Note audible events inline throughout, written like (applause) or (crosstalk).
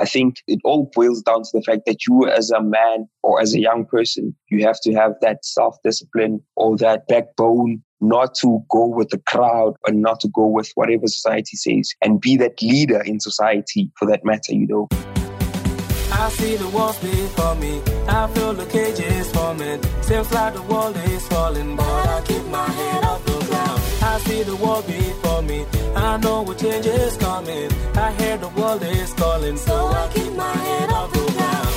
I think it all boils down to the fact that you, as a man or as a young person, you have to have that self discipline or that backbone not to go with the crowd and not to go with whatever society says and be that leader in society for that matter, you know. I see the walls before me. I feel the cages forming. Seems like the world is falling, but I keep my head. I see the wall before me. I know what change is coming. I hear the world is calling, so I keep my head off the ground.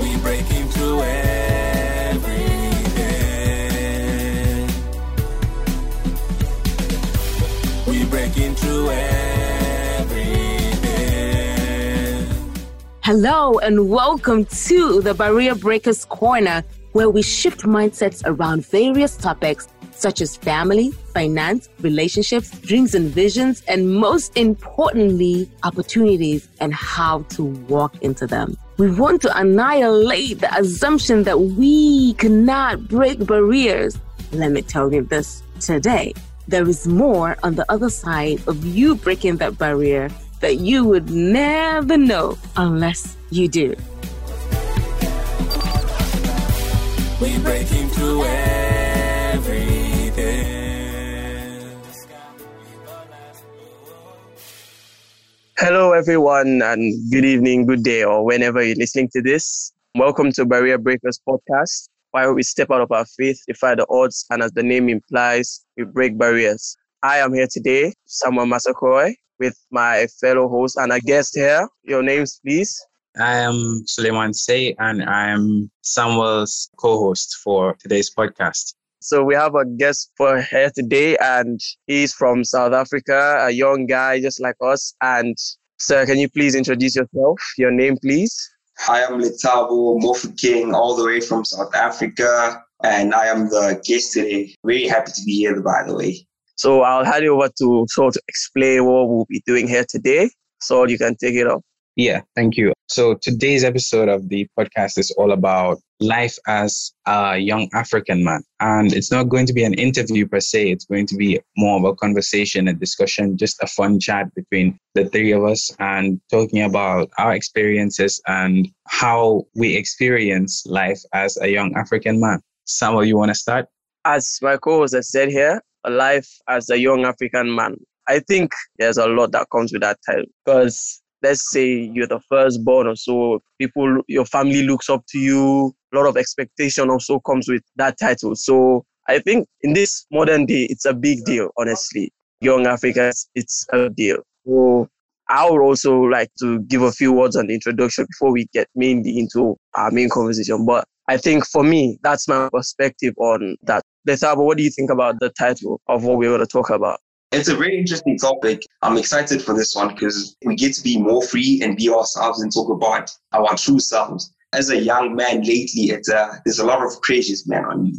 We breaking through every day. We breaking through every day. Hello and welcome to the Barrier Breakers Corner, where we shift mindsets around various topics such as family, finance, relationships, dreams and visions, and most importantly, opportunities and how to walk into them. We want to annihilate the assumption that we cannot break barriers. Let me tell you this today. There is more on the other side of you breaking that barrier that you would never know unless you do. We breaking through every Hello, everyone, and good evening, good day, or whenever you're listening to this. Welcome to Barrier Breakers podcast, where we step out of our faith, defy the odds, and as the name implies, we break barriers. I am here today, Samuel Masakoi, with my fellow host and a guest here. Your names, please. I am Suleiman Say, and I am Samuel's co-host for today's podcast. So we have a guest for here today, and he's from South Africa, a young guy just like us. And sir, can you please introduce yourself? Your name, please. I am Letabo Mofu King, all the way from South Africa, and I am the guest today. Very happy to be here, by the way. So I'll hand you over to sort of explain what we'll be doing here today. So you can take it off. Yeah, thank you. So today's episode of the podcast is all about life as a young African man. And it's not going to be an interview per se. It's going to be more of a conversation, a discussion, just a fun chat between the three of us and talking about our experiences and how we experience life as a young African man. Samuel, you want to start? As my co-host has said here, life as a young African man. I think there's a lot that comes with that title because let's say you're the firstborn or so, people, your family looks up to you. A lot of expectation also comes with that title. So I think in this modern day, it's a big deal, honestly. Young Africans, it's a deal. So I would also like to give a few words on the introduction before we get mainly into our main conversation. But I think for me, that's my perspective on that. Lethabo, what do you think about the title of what we're going to talk about? It's a very interesting topic. I'm excited for this one because we get to be more free and be ourselves and talk about our true selves. As a young man lately, it's uh, there's a lot of pressures, man, on you.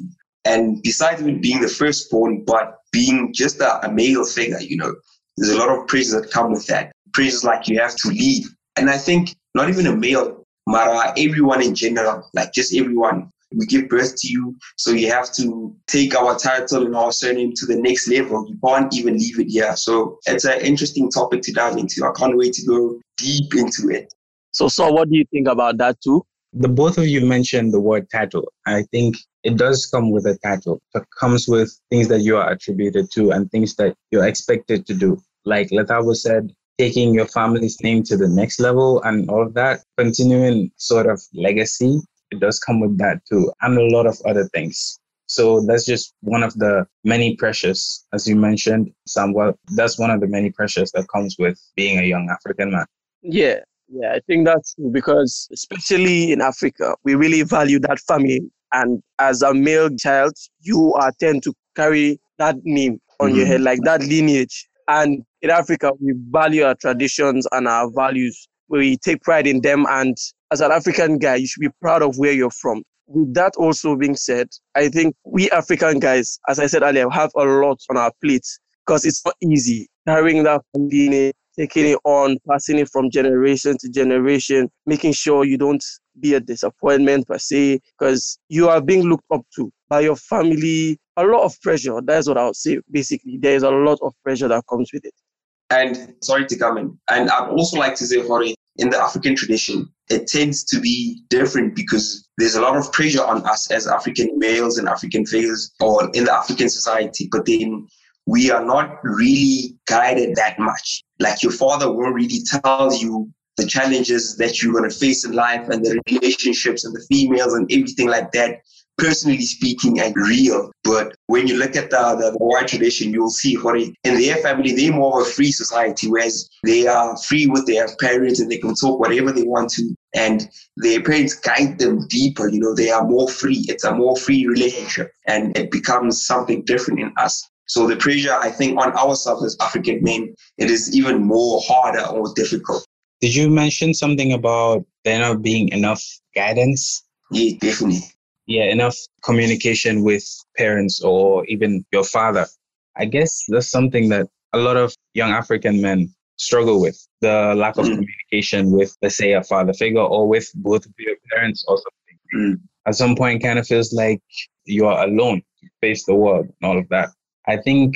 And besides even being the firstborn, but being just a, a male figure, you know, there's a lot of pressures that come with that. Pressures like you have to lead. And I think not even a male, Mara, everyone in general, like just everyone, we give birth to you. So you have to take our title and our surname to the next level. You can't even leave it here. So it's an interesting topic to dive into. I can't wait to go deep into it. So, so what do you think about that too? The both of you mentioned the word title. I think it does come with a title. It comes with things that you are attributed to and things that you're expected to do. Like Lethabo said, taking your family's name to the next level and all of that, continuing sort of legacy it does come with that too, and a lot of other things. So that's just one of the many pressures, as you mentioned, Samuel. That's one of the many pressures that comes with being a young African man. Yeah, yeah, I think that's true because especially in Africa, we really value that family. And as a male child, you are tend to carry that name on mm-hmm. your head, like that lineage. And in Africa, we value our traditions and our values. We take pride in them and as an African guy, you should be proud of where you're from. With that also being said, I think we African guys, as I said earlier, have a lot on our plates because it's not easy carrying that DNA, taking it on, passing it from generation to generation, making sure you don't be a disappointment per se, because you are being looked up to by your family. A lot of pressure. That's what I would say. Basically, there is a lot of pressure that comes with it. And sorry to come in. And I'd also like to say, Hori, in the African tradition, it tends to be different because there's a lot of pressure on us as African males and African figures or in the African society. But then we are not really guided that much. Like your father won't really tell you the challenges that you're going to face in life and the relationships and the females and everything like that personally speaking and real. But when you look at the, the, the white tradition, you'll see Hore, in their family, they're more of a free society, whereas they are free with their parents and they can talk whatever they want to. And their parents guide them deeper, you know, they are more free. It's a more free relationship and it becomes something different in us. So the pressure, I think, on ourselves as African men, it is even more harder or difficult. Did you mention something about there not being enough guidance? Yeah, definitely yeah, enough communication with parents or even your father. I guess that's something that a lot of young African men struggle with the lack of mm. communication with, let's say, a father figure or with both of your parents or something. Mm. At some point, kind of feels like you are alone to face the world and all of that. I think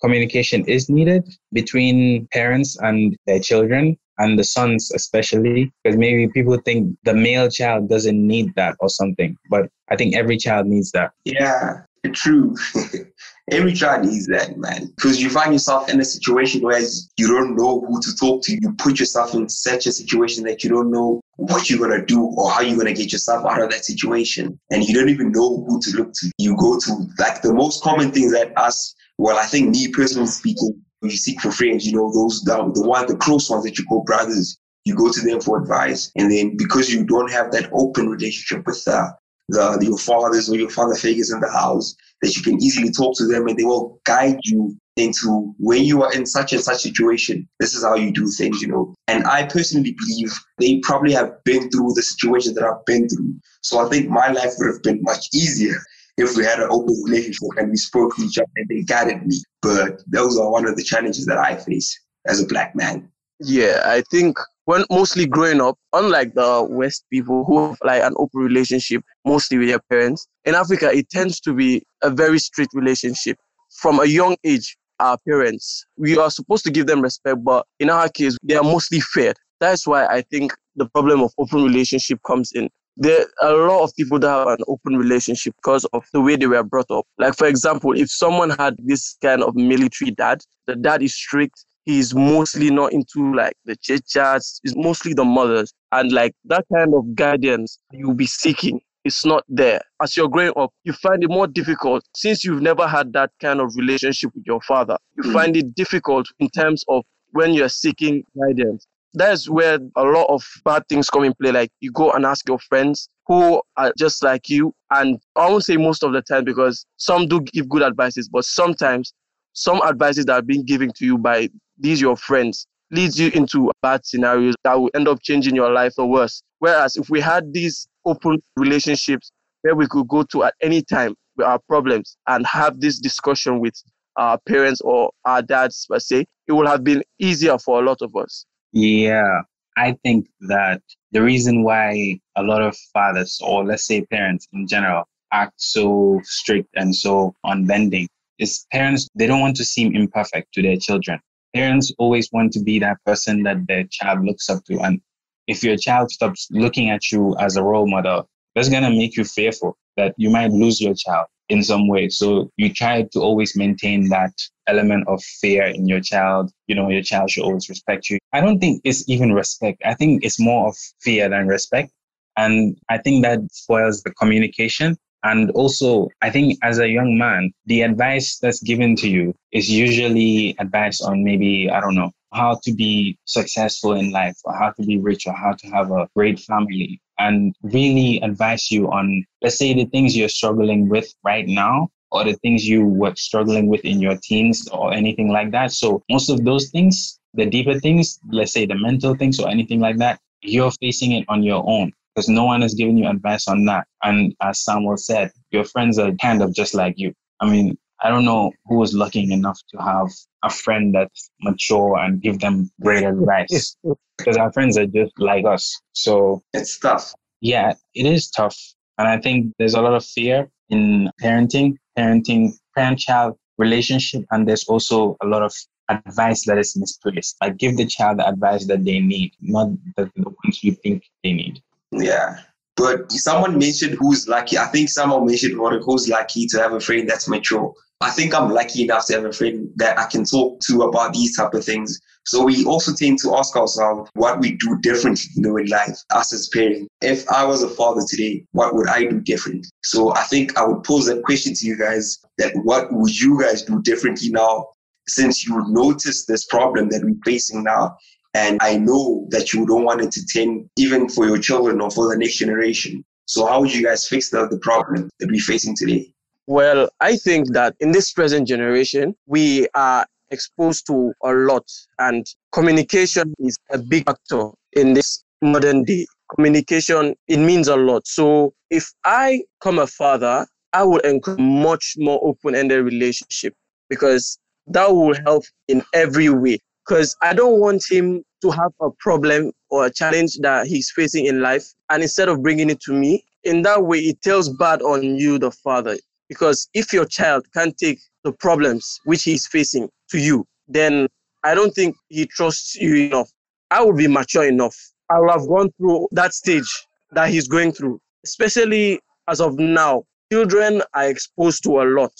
communication is needed between parents and their children and the sons especially because maybe people think the male child doesn't need that or something but i think every child needs that. Yeah true. (laughs) Every child needs that man because you find yourself in a situation where you don't know who to talk to. You put yourself in such a situation that you don't know what you're going to do or how you're going to get yourself out of that situation and you don't even know who to look to. You go to like the most common things that us well i think me personally speaking you seek for friends, you know, those the, the one the close ones that you call brothers, you go to them for advice. And then because you don't have that open relationship with uh, the your fathers or your father figures in the house, that you can easily talk to them and they will guide you into when you are in such and such situation, this is how you do things, you know. And I personally believe they probably have been through the situation that I've been through. So I think my life would have been much easier if we had an open relationship and we spoke to each other and they guided me. But those are one of the challenges that I face as a black man. Yeah, I think when mostly growing up, unlike the West people who have like an open relationship mostly with their parents, in Africa it tends to be a very strict relationship. From a young age, our parents, we are supposed to give them respect, but in our case, they are mostly fed. That's why I think the problem of open relationship comes in there are a lot of people that have an open relationship because of the way they were brought up. Like, for example, if someone had this kind of military dad, the dad is strict, he's mostly not into like the chit chats, it's mostly the mothers. And like that kind of guidance you'll be seeking it's not there. As you're growing up, you find it more difficult since you've never had that kind of relationship with your father. You mm. find it difficult in terms of when you're seeking guidance that's where a lot of bad things come in play. Like you go and ask your friends who are just like you, and I won't say most of the time because some do give good advices, but sometimes some advices that are being given to you by these your friends leads you into bad scenarios that will end up changing your life or worse. Whereas if we had these open relationships where we could go to at any time with our problems and have this discussion with our parents or our dads per se, it would have been easier for a lot of us. Yeah, I think that the reason why a lot of fathers, or let's say parents in general, act so strict and so unbending is parents, they don't want to seem imperfect to their children. Parents always want to be that person that their child looks up to. And if your child stops looking at you as a role model, that's going to make you fearful that you might lose your child in some way. So you try to always maintain that element of fear in your child. You know, your child should always respect you. I don't think it's even respect. I think it's more of fear than respect. And I think that spoils the communication. And also, I think as a young man, the advice that's given to you is usually advice on maybe, I don't know, how to be successful in life or how to be rich or how to have a great family and really advise you on, let's say, the things you're struggling with right now or the things you were struggling with in your teens or anything like that. So most of those things, the deeper things, let's say the mental things or anything like that, you're facing it on your own because no one is giving you advice on that. And as Samuel said, your friends are kind of just like you. I mean, I don't know who was lucky enough to have a friend that's mature and give them great (laughs) advice because our friends are just like us. So it's tough. Yeah, it is tough. And I think there's a lot of fear in parenting, parenting, parent child relationship. And there's also a lot of advice that is misplaced. Like give the child the advice that they need, not the, the ones you think they need. Yeah. But someone mentioned who's lucky. I think someone mentioned who's lucky to have a friend that's mature. I think I'm lucky enough to have a friend that I can talk to about these type of things. So we also tend to ask ourselves what we do differently, you know, in life, us as parents. If I was a father today, what would I do differently? So I think I would pose that question to you guys that what would you guys do differently now since you notice this problem that we're facing now and I know that you don't want it to tend even for your children or for the next generation. So how would you guys fix the, the problem that we're facing today? Well, I think that in this present generation, we are exposed to a lot and communication is a big factor in this modern day. Communication, it means a lot. So if I come a father, I will encourage much more open-ended relationship because that will help in every way. Because I don't want him to have a problem or a challenge that he's facing in life. And instead of bringing it to me, in that way, it tells bad on you, the father. Because if your child can't take the problems which he's facing to you, then I don't think he trusts you enough. I will be mature enough. I will have gone through that stage that he's going through, especially as of now. Children are exposed to a lot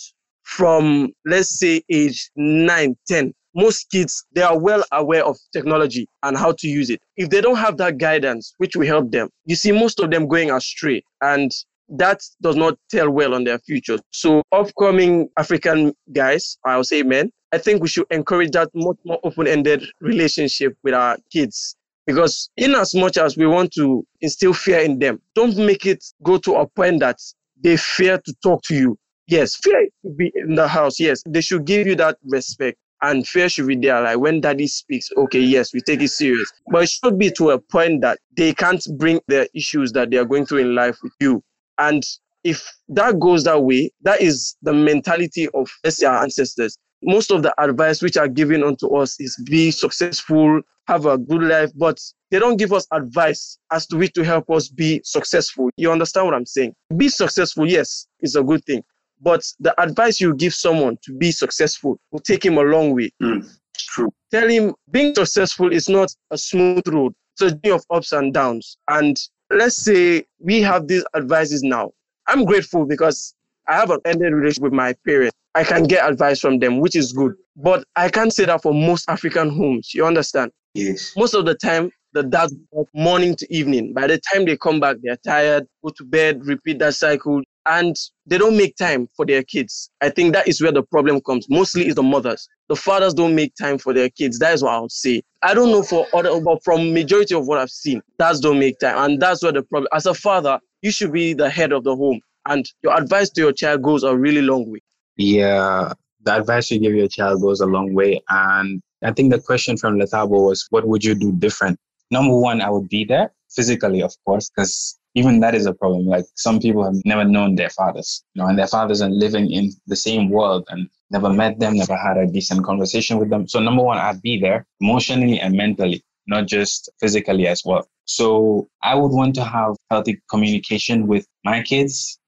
from, let's say, age 9, 10. Most kids, they are well aware of technology and how to use it. If they don't have that guidance, which will help them, you see most of them going astray. And that does not tell well on their future. So, upcoming African guys, I'll say men, I think we should encourage that much more open-ended relationship with our kids. Because in as much as we want to instill fear in them, don't make it go to a point that they fear to talk to you. Yes, fear to be in the house. Yes, they should give you that respect and fear should be there. Like when daddy speaks, okay, yes, we take it serious. But it should be to a point that they can't bring their issues that they are going through in life with you. And if that goes that way, that is the mentality of, let's say, our ancestors. Most of the advice which are given unto us is be successful, have a good life, but they don't give us advice as to which to help us be successful. You understand what I'm saying? Be successful, yes, is a good thing. But the advice you give someone to be successful will take him a long way. Mm, true. Tell him being successful is not a smooth road. It's a journey of ups and downs. And let's say we have these advices now. I'm grateful because I have an ended relationship with my parents. I can get advice from them, which is good. But I can't say that for most African homes. You understand? Yes. Most of the time, the dads morning to evening. By the time they come back, they're tired, go to bed, repeat that cycle, and they don't make time for their kids. I think that is where the problem comes. Mostly is the mothers. The fathers don't make time for their kids. That is what I would say. I don't know for other, but from majority of what I've seen, dads don't make time, and that's where the problem. As a father, you should be the head of the home, and your advice to your child goes a really long way. Yeah, the advice you give your child goes a long way, and I think the question from Lethabo was, what would you do different? Number one, I would be there physically, of course, because even that is a problem. Like some people have never known their fathers, you know, and their fathers are living in the same world and never met them, never had a decent conversation with them. So number one, I'd be there emotionally and mentally, not just physically as well. So I would want to have healthy communication with my kids.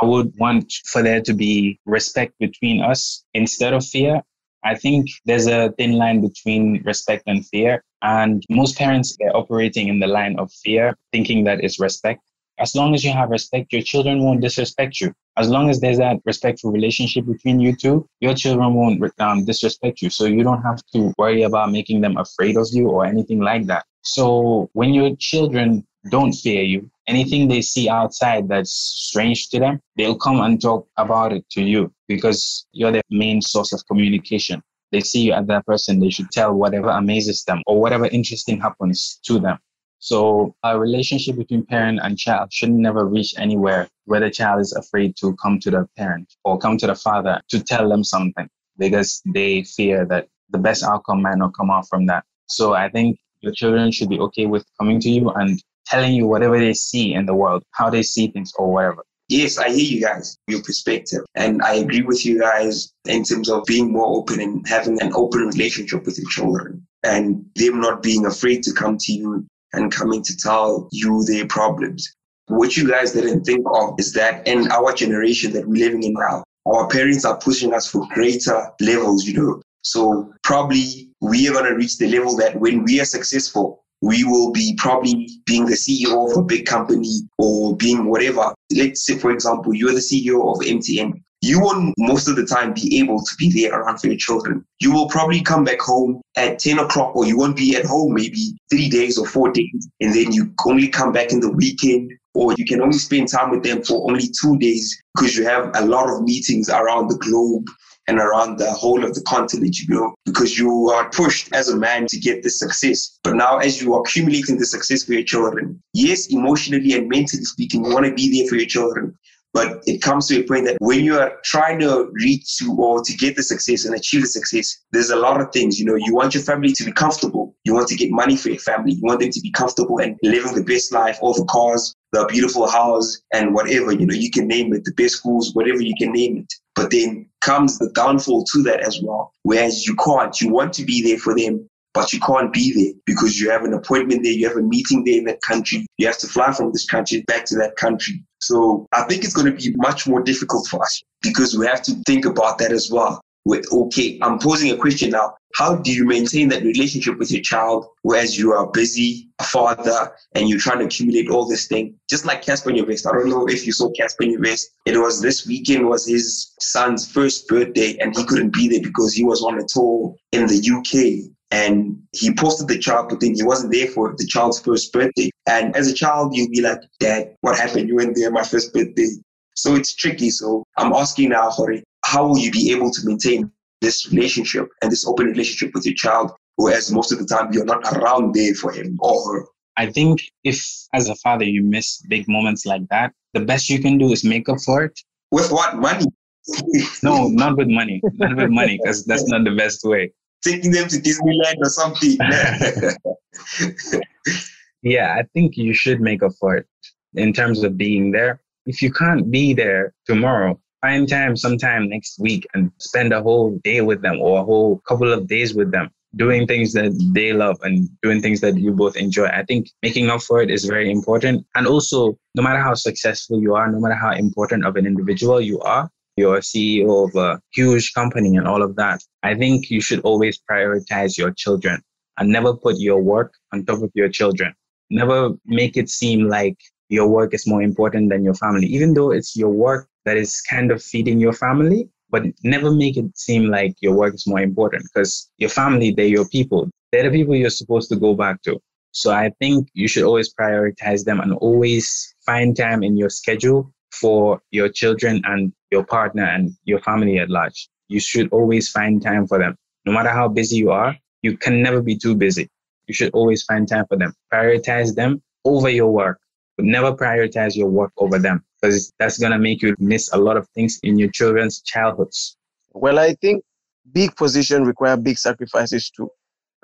I would want for there to be respect between us instead of fear. I think there's a thin line between respect and fear. And most parents, they're operating in the line of fear, thinking that it's respect. As long as you have respect, your children won't disrespect you. As long as there's that respectful relationship between you two, your children won't um, disrespect you. So you don't have to worry about making them afraid of you or anything like that. So when your children don't fear you, anything they see outside that's strange to them, they'll come and talk about it to you because you're the main source of communication. They see you as that person, they should tell whatever amazes them or whatever interesting happens to them. So a relationship between parent and child should never reach anywhere where the child is afraid to come to the parent or come to the father to tell them something because they fear that the best outcome might not come out from that. So I think your children should be okay with coming to you and telling you whatever they see in the world, how they see things or whatever. Yes, I hear you guys, your perspective. And I agree with you guys in terms of being more open and having an open relationship with your children and them not being afraid to come to you and coming to tell you their problems. What you guys didn't think of is that in our generation that we're living in now, our parents are pushing us for greater levels, you know. So probably we are going to reach the level that when we are successful, we will be probably being the CEO of a big company or being whatever. Let's say, for example, you're the CEO of MTN. You won't most of the time be able to be there around for your children. You will probably come back home at 10 o'clock, or you won't be at home maybe three days or four days. And then you only come back in the weekend, or you can only spend time with them for only two days because you have a lot of meetings around the globe and around the whole of the continent, you know, because you are pushed as a man to get this success. But now, as you are accumulating the success for your children, yes, emotionally and mentally speaking, you want to be there for your children. But it comes to a point that when you are trying to reach to or to get the success and achieve the success, there's a lot of things. You know, you want your family to be comfortable. You want to get money for your family. You want them to be comfortable and living the best life, all the cars, the beautiful house, and whatever. You know, you can name it, the best schools, whatever you can name it. But then comes the downfall to that as well. Whereas you can't. You want to be there for them, but you can't be there because you have an appointment there, you have a meeting there in that country, you have to fly from this country back to that country. So I think it's going to be much more difficult for us because we have to think about that as well. With okay, I'm posing a question now. How do you maintain that relationship with your child whereas you are busy, a father, and you're trying to accumulate all this thing? Just like Cassper Nyovest. I don't know if you saw Cassper Nyovest. It was this weekend was his son's first birthday and he couldn't be there because he was on a tour in the UK and he posted the child, but then he wasn't there for the child's first birthday. And as a child, you'll be like, Dad, what happened? You weren't there my first birthday. So it's tricky. So I'm asking now, Hori, how will you be able to maintain this relationship and this open relationship with your child, whereas most of the time you're not around there for him or her? I think if, as a father, you miss big moments like that, the best you can do is make up for it. With what money? no, not with money. Not with money, because that's not the best way taking them to Disneyland or something. (laughs) yeah, I think you should make up for it in terms of being there. If you can't be there tomorrow, find time sometime next week and spend a whole day with them or a whole couple of days with them doing things that they love and doing things that you both enjoy. I think making up for it is very important. And also, no matter how successful you are, no matter how important of an individual you are, you're a CEO of a huge company and all of that, I think you should always prioritize your children and never put your work on top of your children. Never make it seem like your work is more important than your family, even though it's your work that is kind of feeding your family. But never make it seem like your work is more important because your family, they're your people. They're the people you're supposed to go back to. So I think you should always prioritize them and always find time in your schedule for your children and your partner and your family at large. You should always find time for them. No matter how busy you are, you can never be too busy. You should always find time for them. Prioritize them over your work, but never prioritize your work over them because that's going to make you miss a lot of things in your children's childhoods. Well, I think big positions require big sacrifices too.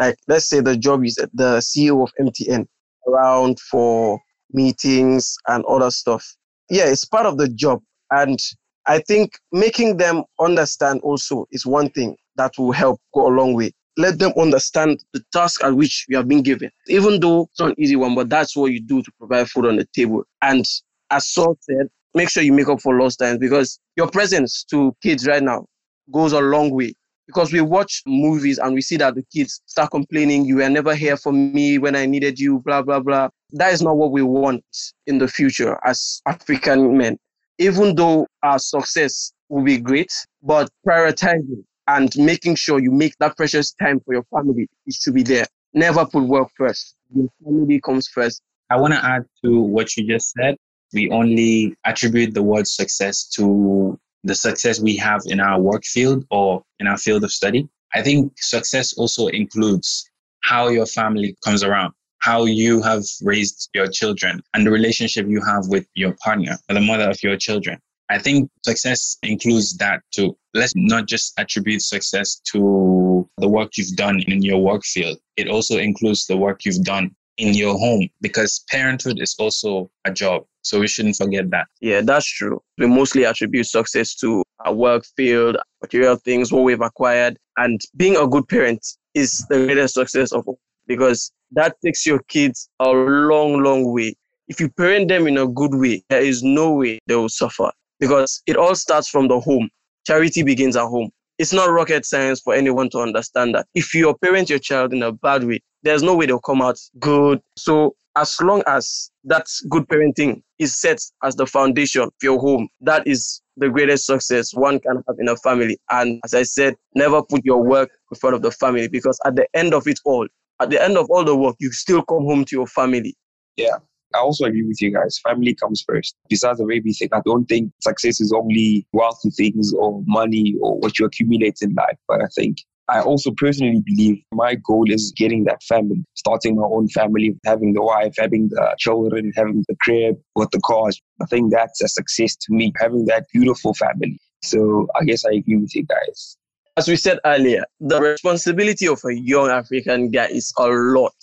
Like, let's say the job is at the CEO of MTN around for meetings and other stuff yeah, it's part of the job. And I think making them understand also is one thing that will help go a long way. Let them understand the task at which you have been given. Even though it's not an easy one, but that's what you do to provide food on the table. And as Saul said, make sure you make up for lost time because your presence to kids right now goes a long way because we watch movies and we see that the kids start complaining, you were never here for me when I needed you, blah, blah, blah. That is not what we want in the future as African men. Even though our success will be great, but prioritizing and making sure you make that precious time for your family is to be there. Never put work first. Your family comes first. I want to add to what you just said. We only attribute the word success to the success we have in our work field or in our field of study. I think success also includes how your family comes around, how you have raised your children, and the relationship you have with your partner, the mother of your children. I think success includes that too. Let's not just attribute success to the work you've done in your work field. It also includes the work you've done in your home because parenthood is also a job. So we shouldn't forget that. Yeah, that's true. We mostly attribute success to our work field, material things, what we've acquired. And being a good parent is the greatest success of all because that takes your kids a long, long way. If you parent them in a good way, there is no way they will suffer because it all starts from the home. Charity begins at home. it's not rocket science for anyone to understand that. If you parent your child in a bad way, there's no way they'll come out good. So as long as that good parenting is set as the foundation of your home, that is the greatest success one can have in a family. And as I said, never put your work in front of the family because at the end of it all, at the end of all the work, you still come home to your family. Yeah. I also agree with you guys. Family comes first. Besides the way we think, I don't think success is only wealthy things or money or what you accumulate in life. But I think I also personally believe my goal is getting that family, starting my own family, having the wife, having the children, having the crib with the cars. I think that's a success to me, having that beautiful family. So I guess I agree with you guys. As we said earlier, the responsibility of a young African guy is a lot.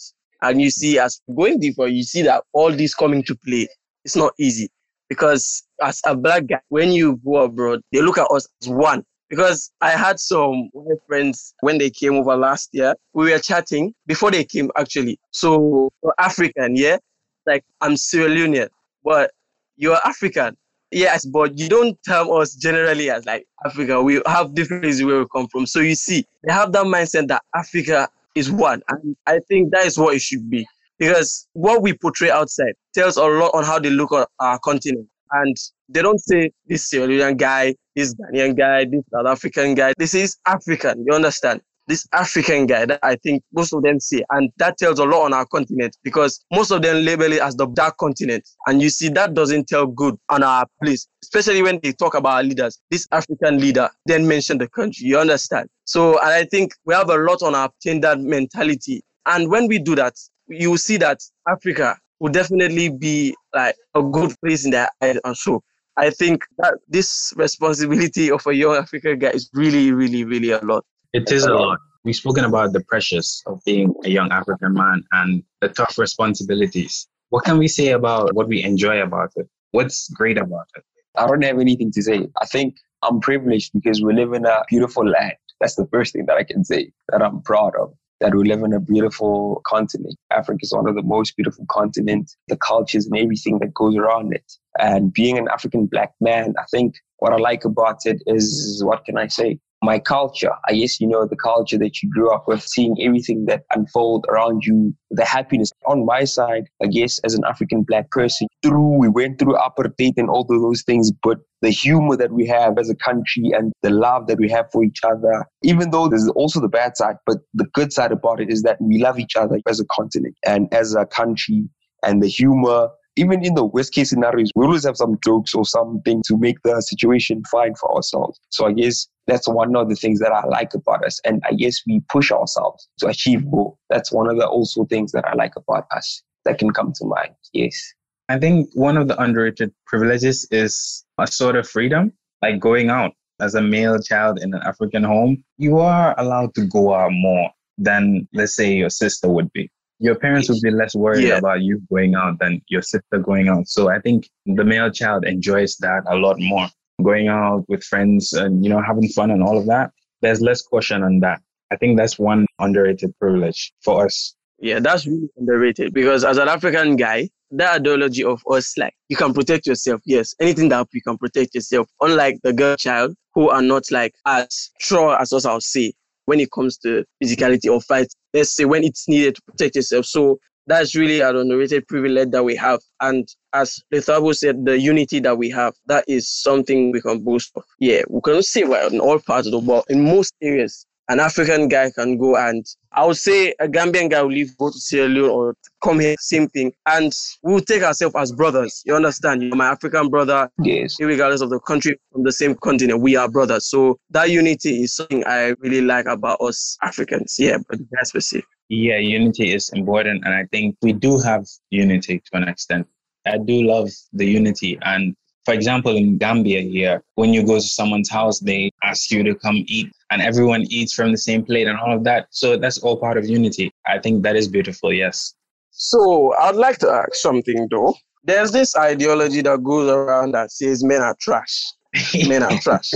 And you see, as going deeper, you see that all this coming to play, it's not easy. Because as a black guy, when you go abroad, they look at us as one. Because I had some friends when they came over last year, we were chatting before they came actually. So African, yeah? Like I'm Sierra Leonean, but you're African. Yes, but you don't term us generally as like Africa. We have different places where we come from. So you see, they have that mindset that Africa is one. And I think that is what it should be. Because what we portray outside tells a lot on how they look at our continent. And they don't say this Sierra Leonean guy, this Ghanaian guy, this South African guy. This is African. You understand? This African guy that I think most of them see. And that tells a lot on our continent because most of them label it as the dark continent. And you see, that doesn't tell good on our place, especially when they talk about our leaders. This African leader then mention the country. You understand? So, and I think we have a lot on our that mentality. And when we do that, you will see that Africa will definitely be like a good place in that and so I think that this responsibility of a young African guy is really, really, really a lot. It is a lot. We've spoken about the pressures of being a young African man and the tough responsibilities. What can we say about what we enjoy about it? What's great about it? I don't have anything to say. I think I'm privileged because we live in a beautiful land. That's the first thing that I can say that I'm proud of. That we live in a beautiful continent. Africa is one of the most beautiful continents, the cultures and everything that goes around it. And being an African black man, I think what I like about it is what can I say? My culture. I guess you know the culture that you grew up with, seeing everything that unfold around you, the happiness. On my side, I guess as an African black person, through we went through apartheid and all of those things, but the humor that we have as a country and the love that we have for each other, even though there's also the bad side, but the good side about it is that we love each other as a continent and as a country and the humor even in the worst case scenarios, we always have some jokes or something to make the situation fine for ourselves. So I guess that's one of the things that I like about us. And I guess we push ourselves to achieve more. That's one of the also things that I like about us that can come to mind. Yes. I think one of the underrated privileges is a sort of freedom, like going out as a male child in an African home. You are allowed to go out more than, let's say, your sister would be your parents would be less worried yeah. about you going out than your sister going out. So I think the male child enjoys that a lot more. Going out with friends and, you know, having fun and all of that. There's less caution on that. I think that's one underrated privilege for us. Yeah, that's really underrated because as an African guy, that ideology of us, like, you can protect yourself. Yes, anything that you can protect yourself. Unlike the girl child who are not like as sure as us, I'll say when it comes to physicality or fight, let's say when it's needed to protect yourself. So that's really an underrated privilege that we have. And as Lethabo said, the unity that we have, that is something we can boast of. Yeah, we cannot say we're in all parts of the world. In most areas, an African guy can go and I would say a Gambian guy will leave, go to Sierra Leone or come here, same thing. And we'll take ourselves as brothers. You understand? You're my African brother. Yes. Regardless of the country from the same continent, we are brothers. So that unity is something I really like about us Africans. Yeah, but that's specific. Yeah, unity is important. And I think we do have unity to an extent. I do love the unity. And for example, in Gambia here, when you go to someone's house, they ask you to come eat and everyone eats from the same plate and all of that. So that's all part of unity. I think that is beautiful, yes. So I'd like to ask something though. There's this ideology that goes around that says men are trash. (laughs) men are trash.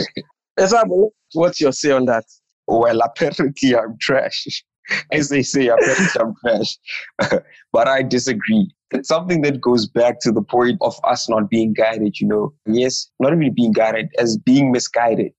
What's your say on that? Well, apparently I'm trash. (laughs) As they say, apparently I'm trash. (laughs) but I disagree. It's something that goes back to the point of us not being guided, you know. Yes, not even being guided, as being misguided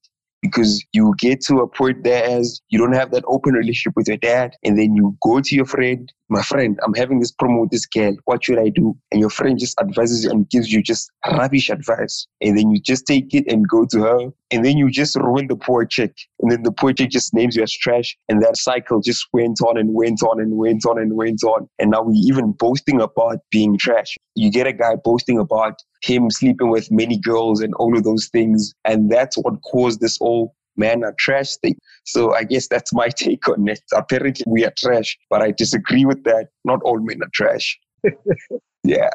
because you get to a point there as you don't have that open relationship with your dad, and then you go to your friend, my friend, I'm having this problem with this girl. What should I do? And your friend just advises you and gives you just rubbish advice. And then you just take it and go to her. And then you just ruin the poor chick. And then the poor chick just names you as trash. And that cycle just went on and went on and went on and went on. And now we're even boasting about being trash. You get a guy boasting about him sleeping with many girls and all of those things. And that's what caused this all men are trash thing. So I guess that's my (laughs) take on it. Apparently we are trash, but I disagree with that. Not all men are trash. (laughs) yeah.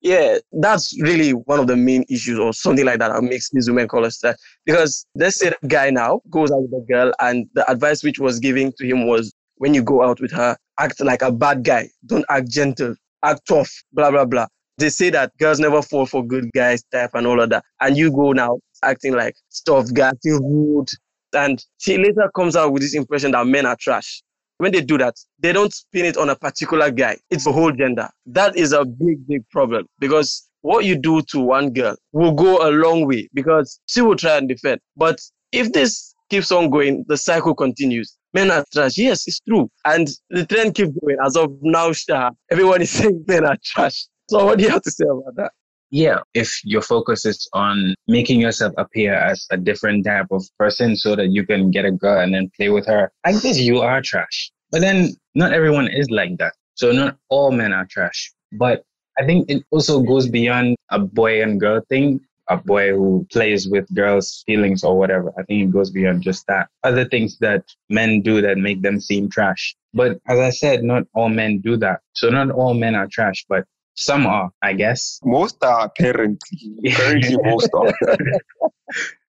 Yeah, that's really one of the main issues or something like that that makes these women call us trash. Because let's say the guy now goes out with a girl and the advice which was given to him was when you go out with her, act like a bad guy. Don't act gentle, act tough, blah, blah, blah. They say that girls never fall for good guys type and all of that. And you go now acting like stuff guy, acting rude. And she later comes out with this impression that men are trash. When they do that, they don't spin it on a particular guy. It's the whole gender. That is a big, big problem because what you do to one girl will go a long way because she will try and defend. But if this keeps on going, the cycle continues. Men are trash. Yes, it's true. And the trend keeps going. As of now, everyone is (laughs) saying men are trash. So what do you have to say about that? Yeah, if your focus is on making yourself appear as a different type of person so that you can get a girl and then play with her, I guess you are trash. But then not everyone is like that. So not all men are trash. But I think it also goes beyond a boy and girl thing. A boy who plays with girls' feelings or whatever. I think it goes beyond just that. Other things that men do that make them seem trash. But as I said, not all men do that. So not all men are trash, but some are, I guess. Most are apparently. (laughs) Apparently, most are.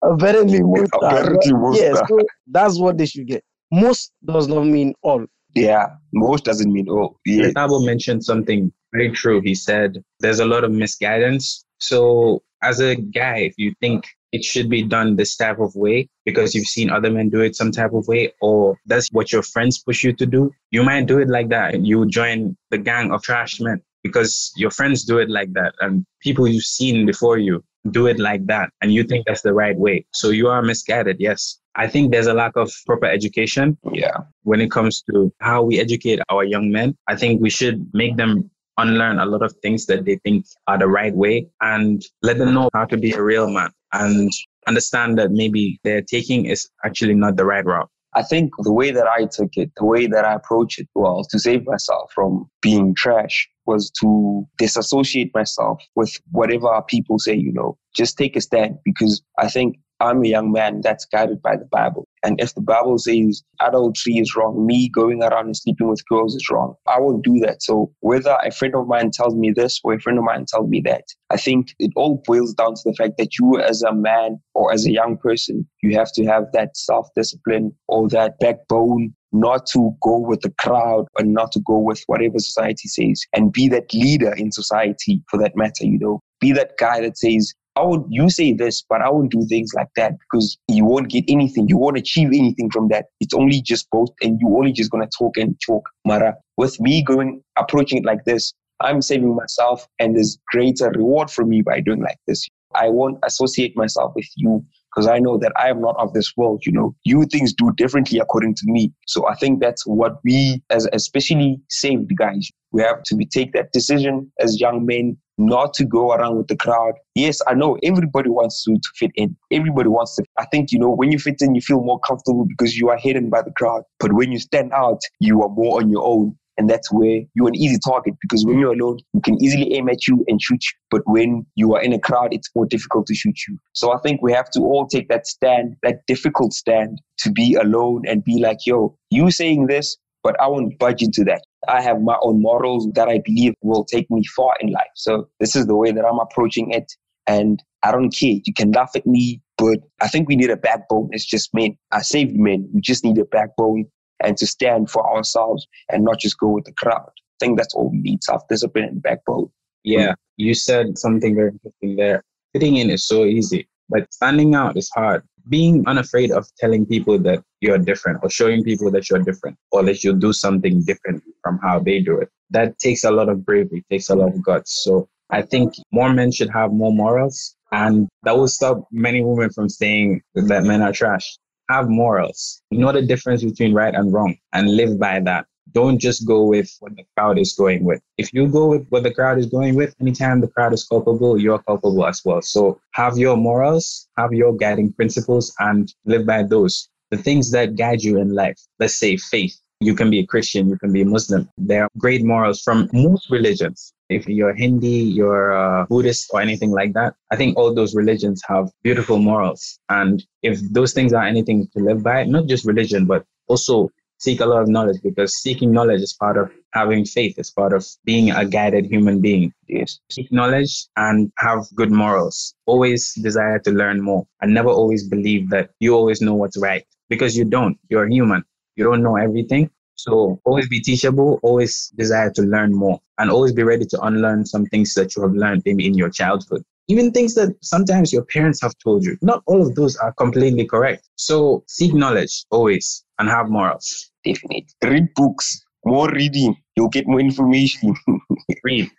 (laughs) apparently, most apparently, are. most yes, are. so that's what they should get. Most does not mean all. Yeah, most doesn't mean all. Yeah. Tabo mentioned something very true. He said there's a lot of misguidance. So, as a guy, if you think it should be done this type of way because you've seen other men do it some type of way, or that's what your friends push you to do, you might do it like that. You join the gang of trash men because your friends do it like that and people you've seen before you do it like that and you think that's the right way. So you are misguided yes. I think there's a lack of proper education Yeah. when it comes to how we educate our young men. I think we should make them unlearn a lot of things that they think are the right way and let them know how to be a real man and understand that maybe their taking is actually not the right route I think the way that I took it, the way that I approached it was to save myself from being trash was to disassociate myself with whatever people say, you know, just take a stand because I think I'm a young man that's guided by the Bible. And if the Bible says adultery is wrong, me going around and sleeping with girls is wrong, I won't do that. So whether a friend of mine tells me this or a friend of mine tells me that, I think it all boils down to the fact that you as a man or as a young person, you have to have that self-discipline or that backbone not to go with the crowd and not to go with whatever society says and be that leader in society for that matter, you know. Be that guy that says, I would you say this, but I won't do things like that because you won't get anything. You won't achieve anything from that. It's only just both and you only just gonna talk and talk. Mara. With me going approaching it like this, I'm saving myself and there's greater reward for me by doing like this. I won't associate myself with you because I know that I am not of this world. You know, you things do differently according to me. So I think that's what we, as especially saved guys, we have to take that decision as young men not to go around with the crowd. Yes, I know everybody wants to, to fit in. Everybody wants to. I think, you know, when you fit in, you feel more comfortable because you are hidden by the crowd. But when you stand out, you are more on your own. And that's where you're an easy target because when you're alone, you can easily aim at you and shoot you. But when you are in a crowd, it's more difficult to shoot you. So I think we have to all take that stand, that difficult stand to be alone and be like, yo, you saying this, but I won't budge into that. I have my own morals that I believe will take me far in life. So this is the way that I'm approaching it. And I don't care. You can laugh at me, but I think we need a backbone. It's just men. I saved men. We just need a backbone and to stand for ourselves and not just go with the crowd. I think that's all we need self discipline and backbone. Yeah, you said something very interesting there. Fitting in is so easy, but standing out is hard. Being unafraid of telling people that you're different or showing people that you're different or that you'll do something different from how they do it. That takes a lot of bravery, takes a lot of guts. So I think more men should have more morals And that will stop many women from saying that men are trash. Have morals. Know the difference between right and wrong and live by that. Don't just go with what the crowd is going with. If you go with what the crowd is going with, anytime the crowd is culpable, you're culpable as well. So have your morals, have your guiding principles, and live by those. The things that guide you in life, let's say faith, you can be a Christian, you can be a Muslim. There are great morals from most religions. If you're Hindi, you're a Buddhist, or anything like that, I think all those religions have beautiful morals. And if those things are anything to live by, not just religion, but also seek a lot of knowledge because seeking knowledge is part of having faith, it's part of being a guided human being. Yes. Seek knowledge and have good morals. Always desire to learn more and never always believe that you always know what's right because you don't. You're human. You don't know everything. So always be teachable, always desire to learn more, and always be ready to unlearn some things that you have learned maybe in your childhood. Even things that sometimes your parents have told you. Not all of those are completely correct. So seek knowledge always and have morals. Definitely. Read books, more reading, you'll get more information. (laughs) Read.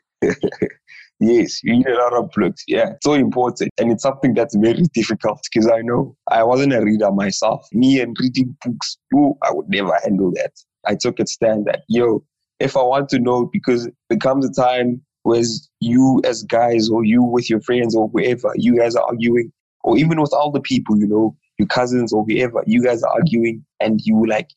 yes, you read a lot of books. Yeah, so important. And it's something that's very difficult because I know I wasn't a reader myself. Me and reading books, oh, I would never handle that. I took a stand that, yo, if I want to know, because there comes a time where you as guys or you with your friends or whoever, you guys are arguing, or even with all the people, you know, your cousins or whoever, you guys are arguing and you like,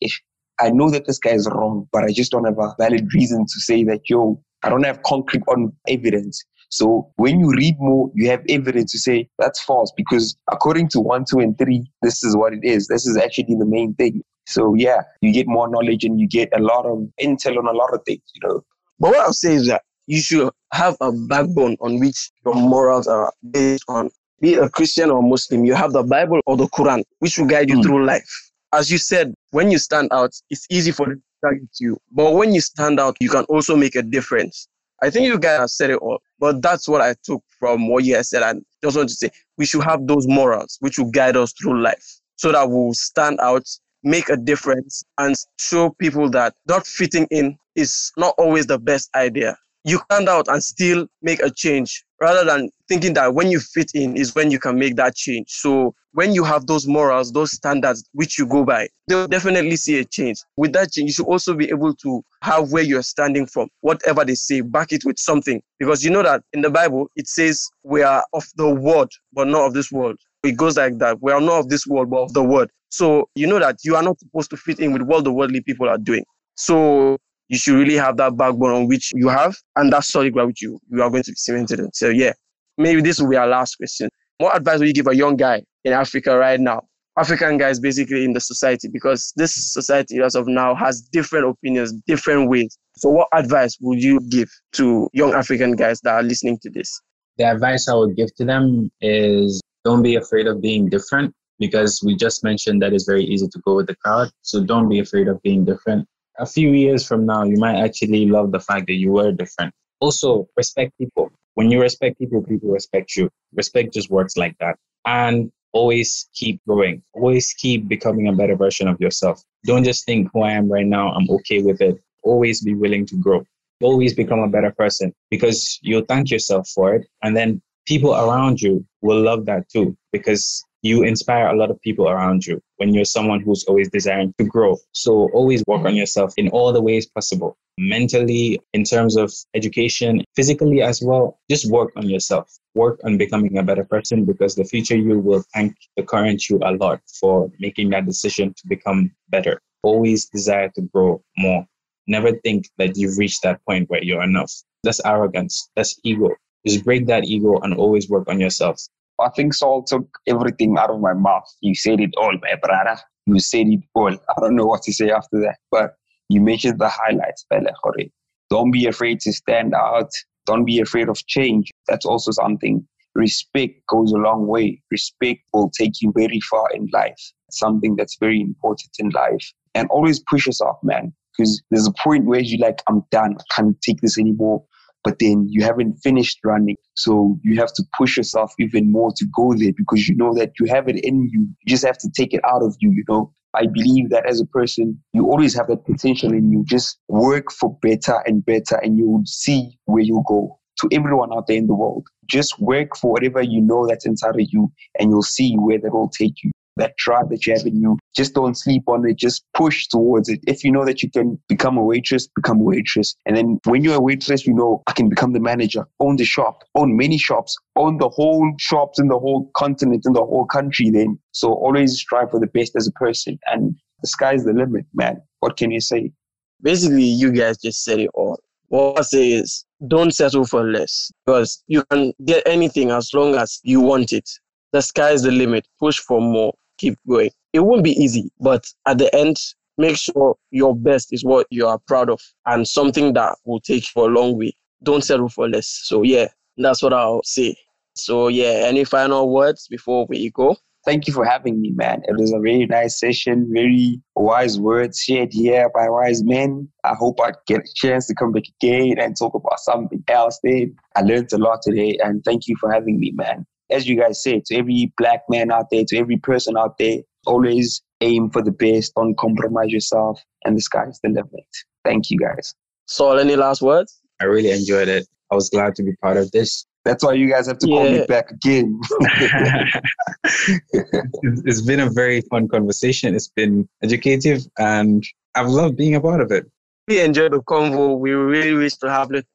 I know that this guy is wrong, but I just don't have a valid reason to say that, yo, I don't have concrete on evidence. So when you read more, you have evidence to say that's false because according to one, two, and three, this is what it is. This is actually the main thing. So yeah, you get more knowledge and you get a lot of intel on a lot of things, you know. But what I'll say is that you should have a backbone on which your morals are based on. Be a Christian or Muslim, you have the Bible or the Quran, which will guide you mm. through life. As you said, when you stand out, it's easy for them to target you. But when you stand out, you can also make a difference. I think you guys have said it all, but that's what I took from what you guys said. And just want to say we should have those morals which will guide us through life so that we'll stand out make a difference and show people that not fitting in is not always the best idea. You stand out and still make a change rather than thinking that when you fit in is when you can make that change. So when you have those morals, those standards which you go by, they'll definitely see a change. With that change, you should also be able to have where you're standing from. Whatever they say, back it with something. Because you know that in the Bible, it says we are of the world, but not of this world. It goes like that. We are not of this world, but of the word. So you know that you are not supposed to fit in with what the worldly people are doing. So you should really have that backbone on which you have and that solid ground which you, you are going to be cemented in. So yeah, maybe this will be our last question. What advice would you give a young guy in Africa right now? African guys basically in the society because this society as of now has different opinions, different ways. So what advice would you give to young African guys that are listening to this? The advice I would give to them is don't be afraid of being different because we just mentioned that it's very easy to go with the crowd. So don't be afraid of being different. A few years from now, you might actually love the fact that you were different. Also, respect people. When you respect people, people respect you. Respect just works like that. And always keep growing. Always keep becoming a better version of yourself. Don't just think who I am right now, I'm okay with it. Always be willing to grow. Always become a better person because you'll thank yourself for it. And then people around you will love that too because you inspire a lot of people around you when you're someone who's always desiring to grow. So always work on mm-hmm. yourself in all the ways possible. Mentally, in terms of education, physically as well, just work on yourself. Work on becoming a better person because the future you will thank the current you a lot for making that decision to become better. Always desire to grow more. Never think that you've reached that point where you're enough. That's arrogance. That's ego. Just break that ego and always work on yourself. I think Saul took everything out of my mouth. You said it all, my brother. You said it all. I don't know what to say after that, but you mentioned the highlights, Bella Jorge. Don't be afraid to stand out. Don't be afraid of change. That's also something. Respect goes a long way. Respect will take you very far in life. Something that's very important in life. And always push yourself, man. Because there's a point where you're like, I'm done. I can't take this anymore but then you haven't finished running. So you have to push yourself even more to go there because you know that you have it in you. You just have to take it out of you, you know. I believe that as a person, you always have that potential in you. Just work for better and better, and you'll see where you go. To everyone out there in the world, just work for whatever you know that's inside of you and you'll see where that will take you that drive that you have in you. Just don't sleep on it. Just push towards it. If you know that you can become a waitress, become a waitress. And then when you're a waitress, you know, I can become the manager, own the shop, own many shops, own the whole shops in the whole continent, in the whole country then. So always strive for the best as a person. And the sky's the limit, man. What can you say? Basically, you guys just said it all. What I say is don't settle for less because you can get anything as long as you want it. The sky is the limit. Push for more keep going. It won't be easy, but at the end, make sure your best is what you are proud of and something that will take you for a long way. Don't settle for less. So, yeah, that's what I'll say. So, yeah, any final words before we go? Thank you for having me, man. It was a very nice session, very wise words shared here by wise men. I hope I get a chance to come back again and talk about something else. Then I learned a lot today, and thank you for having me, man as you guys say, to every black man out there, to every person out there, always aim for the best, don't compromise yourself, and the sky's the limit. Thank you guys. Saul, any last words? I really enjoyed it. I was glad to be part of this. That's why you guys have to yeah. call me back again. (laughs) it's been a very fun conversation. It's been educative, and I've loved being a part of it. We enjoyed the convo. We really wish to have it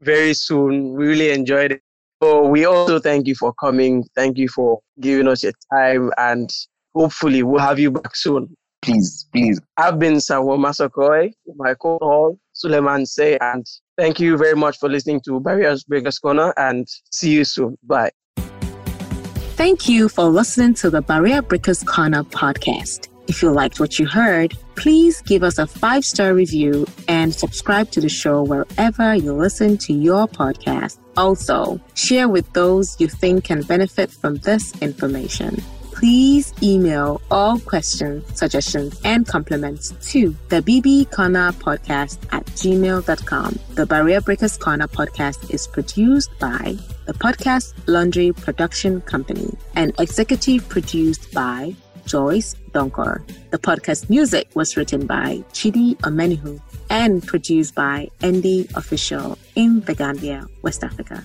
very soon. We really enjoyed it. So we also thank you for coming. Thank you for giving us your time and hopefully we'll have you back soon. Please, please. I've been Samuel Masakoi, my co-hall, Suleiman Say, and thank you very much for listening to Barriers Breakers Corner and see you soon. Bye. Thank you for listening to the Barrier Breakers Corner podcast. If you liked what you heard, please give us a five star review and subscribe to the show wherever you listen to your podcast. Also, share with those you think can benefit from this information. Please email all questions, suggestions, and compliments to the BB Corner Podcast at gmail.com. The Barrier Breakers Corner podcast is produced by the Podcast Laundry Production Company and executive produced by Joyce Donkor. The podcast music was written by Chidi Omenihu and produced by Andy Official in The Gambia, West Africa.